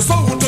Yo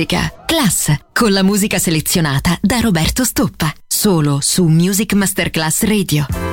musica. Class, con la musica selezionata da Roberto Stoppa. Solo su Music Masterclass Radio.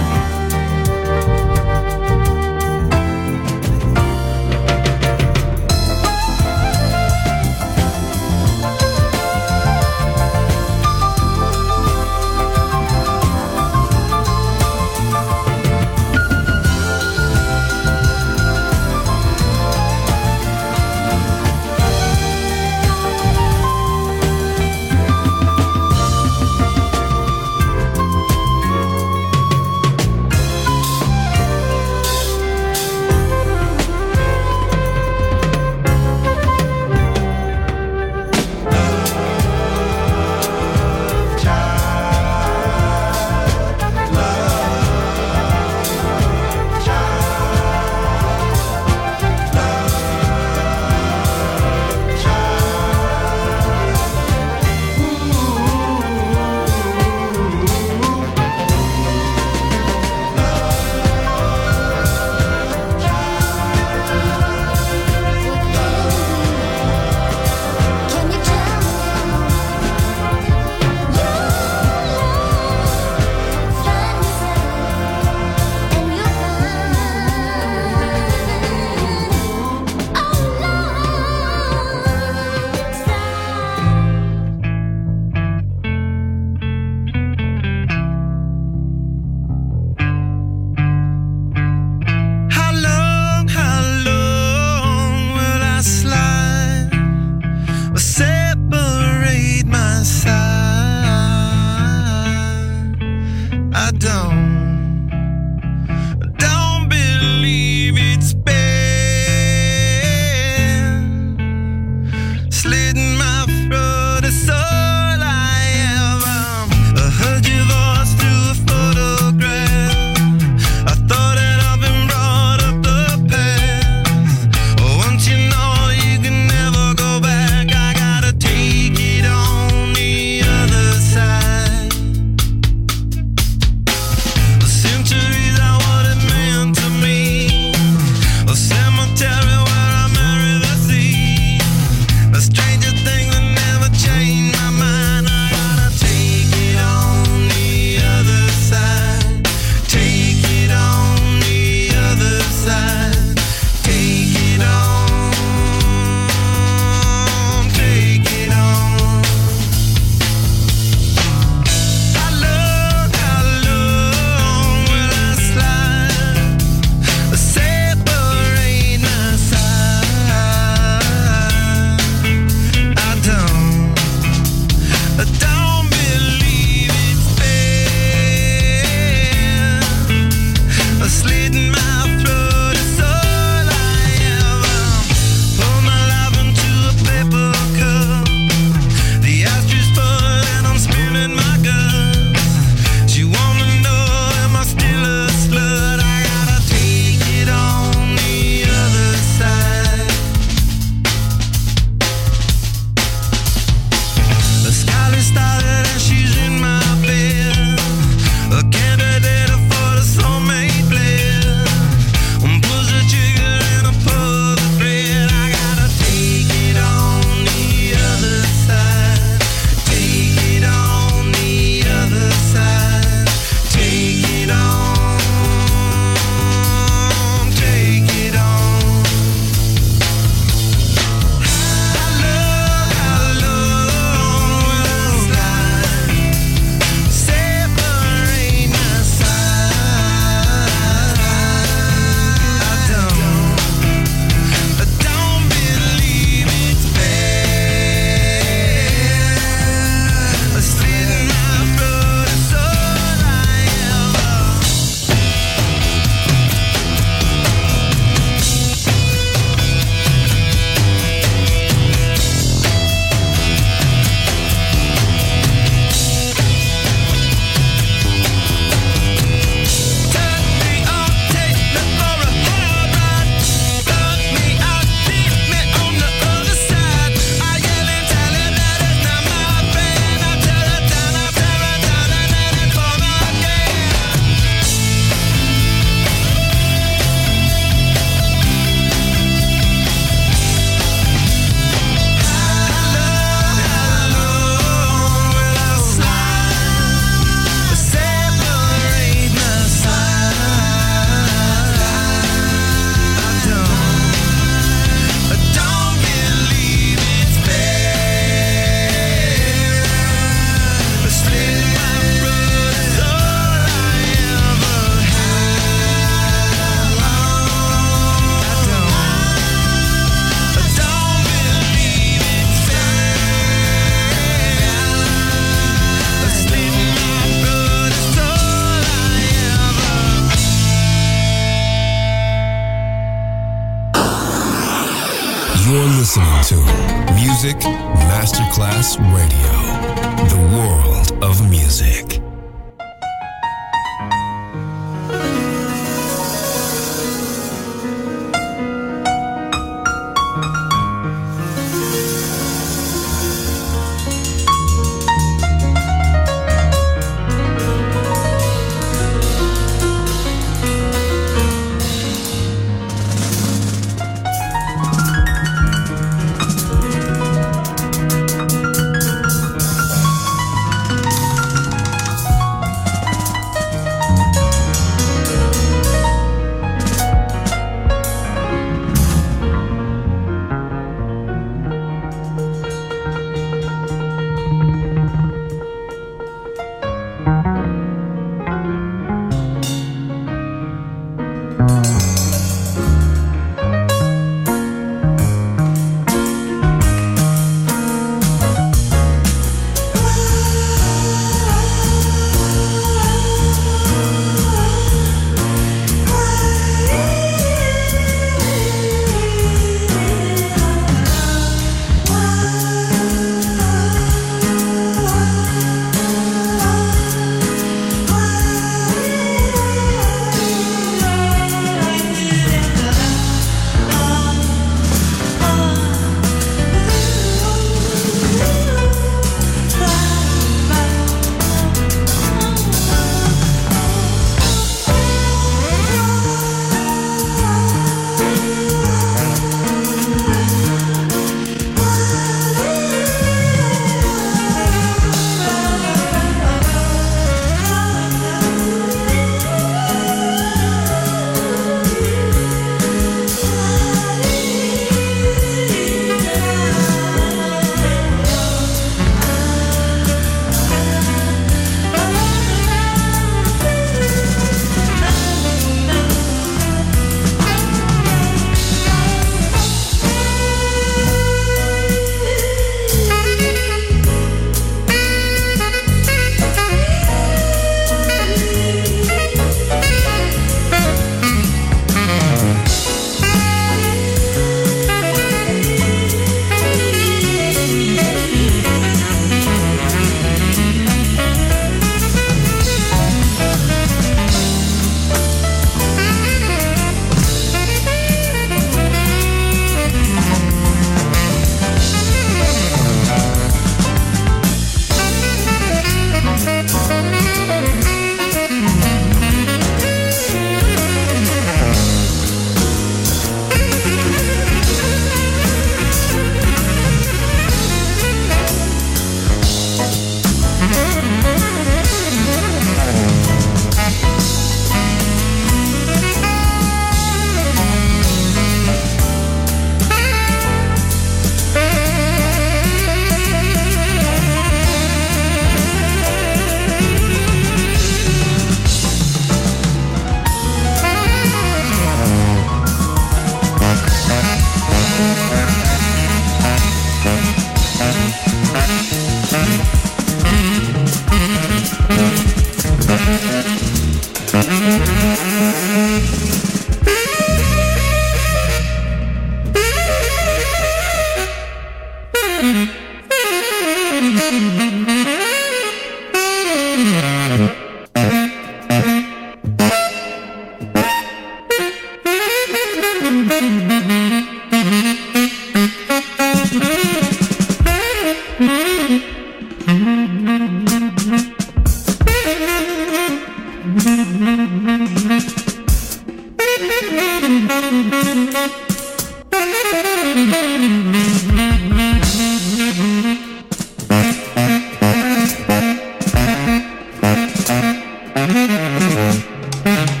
Mm-hmm.